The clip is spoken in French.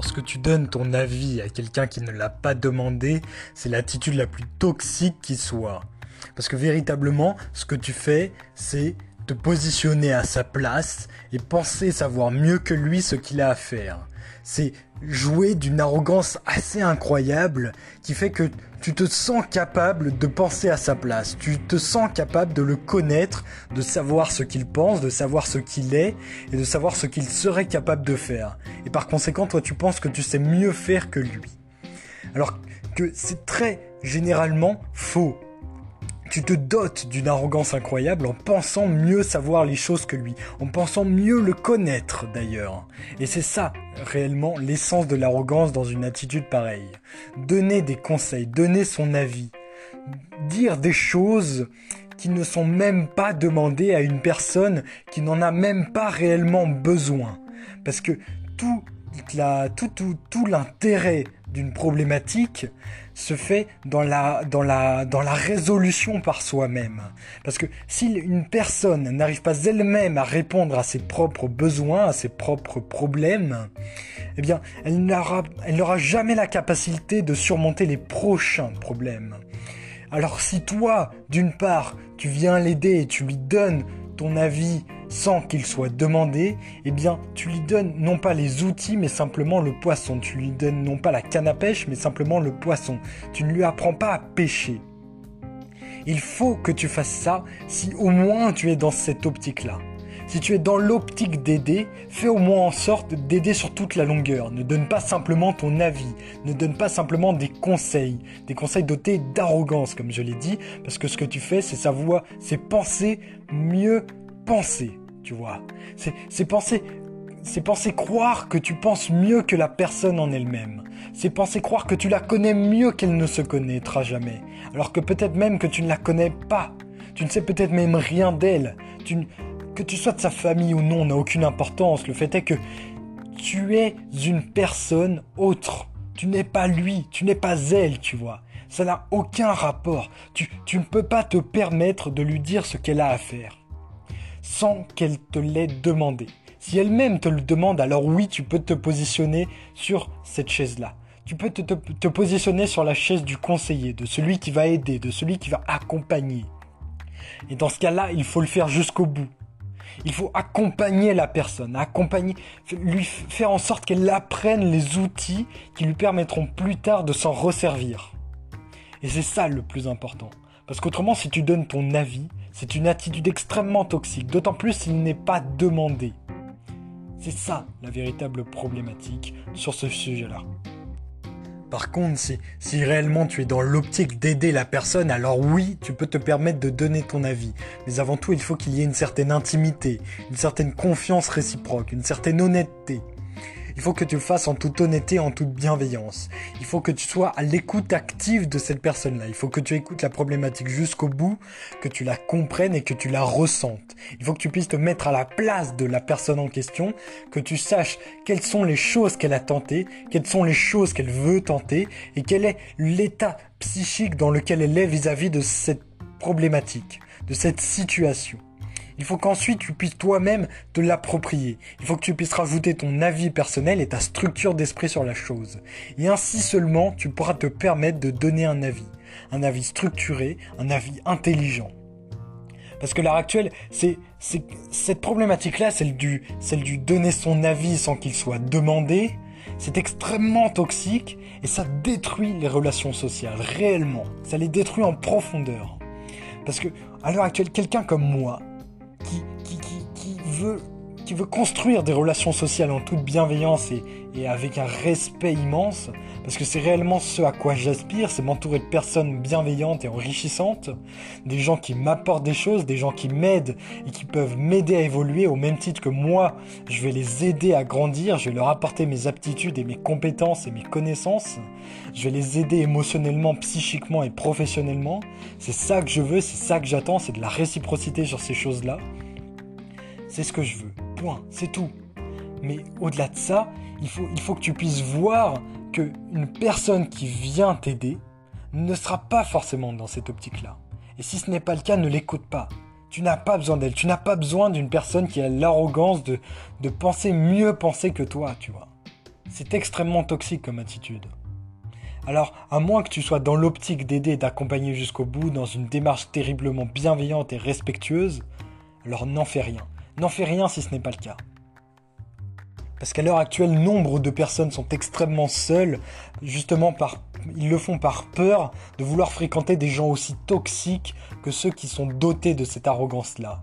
lorsque tu donnes ton avis à quelqu'un qui ne l'a pas demandé, c'est l'attitude la plus toxique qui soit. Parce que véritablement, ce que tu fais, c'est te positionner à sa place et penser savoir mieux que lui ce qu'il a à faire. C'est jouer d'une arrogance assez incroyable qui fait que tu te sens capable de penser à sa place, tu te sens capable de le connaître, de savoir ce qu'il pense, de savoir ce qu'il est et de savoir ce qu'il serait capable de faire. Et par conséquent, toi tu penses que tu sais mieux faire que lui. Alors que c'est très généralement faux tu te dotes d'une arrogance incroyable en pensant mieux savoir les choses que lui, en pensant mieux le connaître d'ailleurs. Et c'est ça réellement l'essence de l'arrogance dans une attitude pareille. Donner des conseils, donner son avis, dire des choses qui ne sont même pas demandées à une personne qui n'en a même pas réellement besoin. Parce que tout, tout, l'intérêt d'une problématique se fait dans la, résolution par soi-même. Parce que si une personne n'arrive pas elle-même à répondre à ses propres besoins, à ses propres problèmes, eh bien, elle n'aura jamais la capacité de surmonter les prochains problèmes. Alors si toi, d'une part, tu viens l'aider et tu lui donnes ton avis sans qu'il soit demandé, eh bien, tu lui donnes non pas les outils, mais simplement le poisson. Tu lui donnes non pas la canne à pêche, mais simplement le poisson. Tu ne lui apprends pas à pêcher. Il faut que tu fasses ça si au moins tu es dans cette optique-là. Si tu es dans l'optique d'aider, fais au moins en sorte d'aider sur toute la longueur. Ne donne pas simplement ton avis, ne donne pas simplement des conseils, des conseils dotés d'arrogance, comme je l'ai dit, parce que ce que tu fais, c'est savoir, c'est penser mieux penser, tu vois. C'est penser, c'est penser croire que tu penses mieux que la personne en elle-même. C'est penser croire que tu la connais mieux qu'elle ne se connaîtra jamais. Alors que peut-être même que tu ne la connais pas. Tu ne sais peut-être même rien d'elle. Que tu sois de sa famille ou non n'a aucune importance. Le fait est que tu es une personne autre. Tu n'es pas lui, tu n'es pas elle, tu vois. Ça n'a aucun rapport. Tu, tu ne peux pas te permettre de lui dire ce qu'elle a à faire sans qu'elle te l'ait demandé. Si elle-même te le demande, alors oui, tu peux te positionner sur cette chaise-là. Tu peux te, positionner sur la chaise du conseiller, de celui qui va aider, de celui qui va accompagner. Et dans ce cas-là, il faut le faire jusqu'au bout. Il faut accompagner la personne, accompagner, lui faire en sorte qu'elle apprenne les outils qui lui permettront plus tard de s'en resservir. Et c'est ça le plus important. Parce qu'autrement, si tu donnes ton avis, c'est une attitude extrêmement toxique, d'autant plus s'il n'est pas demandé. C'est ça la véritable problématique sur ce sujet-là. Par contre, si, si réellement tu es dans l'optique d'aider la personne, alors oui, tu peux te permettre de donner ton avis. Mais avant tout, il faut qu'il y ait une certaine intimité, une certaine confiance réciproque, une certaine honnêteté. Il faut que tu le fasses en toute honnêteté, en toute bienveillance. Il faut que tu sois à l'écoute active de cette personne-là. Il faut que tu écoutes la problématique jusqu'au bout, que tu la comprennes et que tu la ressentes. Il faut que tu puisses te mettre à la place de la personne en question, que tu saches quelles sont les choses qu'elle a tentées, quelles sont les choses qu'elle veut tenter et quel est l'état psychique dans lequel elle est vis-à-vis -vis de cette problématique, de cette situation. Il faut qu'ensuite tu puisses toi-même te l'approprier. Il faut que tu puisses rajouter ton avis personnel et ta structure d'esprit sur la chose. Et ainsi seulement tu pourras te permettre de donner un avis. Un avis structuré, un avis intelligent. Parce que l'heure actuelle, c'est, cette problématique-là, celle du, celle du donner son avis sans qu'il soit demandé, c'est extrêmement toxique et ça détruit les relations sociales, réellement. Ça les détruit en profondeur. Parce que, à l'heure actuelle, quelqu'un comme moi, qui, veut, construire des relations sociales en toute bienveillance et avec un respect immense, parce que c'est réellement ce à quoi j'aspire, c'est m'entourer de personnes bienveillantes et enrichissantes, des gens qui m'apportent des choses, des gens qui m'aident et qui peuvent m'aider à évoluer au même titre que moi, je vais les aider à grandir, je vais leur apporter mes aptitudes et mes compétences et mes connaissances, je vais les aider émotionnellement, psychiquement et professionnellement. C'est ça que je veux, c'est ça que j'attends, c'est de la réciprocité sur ces choses-là. C'est ce que je veux. Point, c'est tout. Mais au-delà de ça, il faut, il faut que tu puisses voir qu'une personne qui vient t'aider ne sera pas forcément dans cette optique-là. Et si ce n'est pas le cas, ne l'écoute pas. Tu n'as pas besoin d'elle. Tu n'as pas besoin d'une personne qui a l'arrogance de, penser mieux penser que toi, tu vois. C'est extrêmement toxique comme attitude. Alors, à moins que tu sois dans l'optique d'aider et d'accompagner jusqu'au bout dans une démarche terriblement bienveillante et respectueuse, alors n'en fais rien. N'en fais rien si ce n'est pas le cas. Parce qu'à l'heure actuelle, nombre de personnes sont extrêmement seules, justement par ils le font par peur de vouloir fréquenter des gens aussi toxiques que ceux qui sont dotés de cette arrogance-là.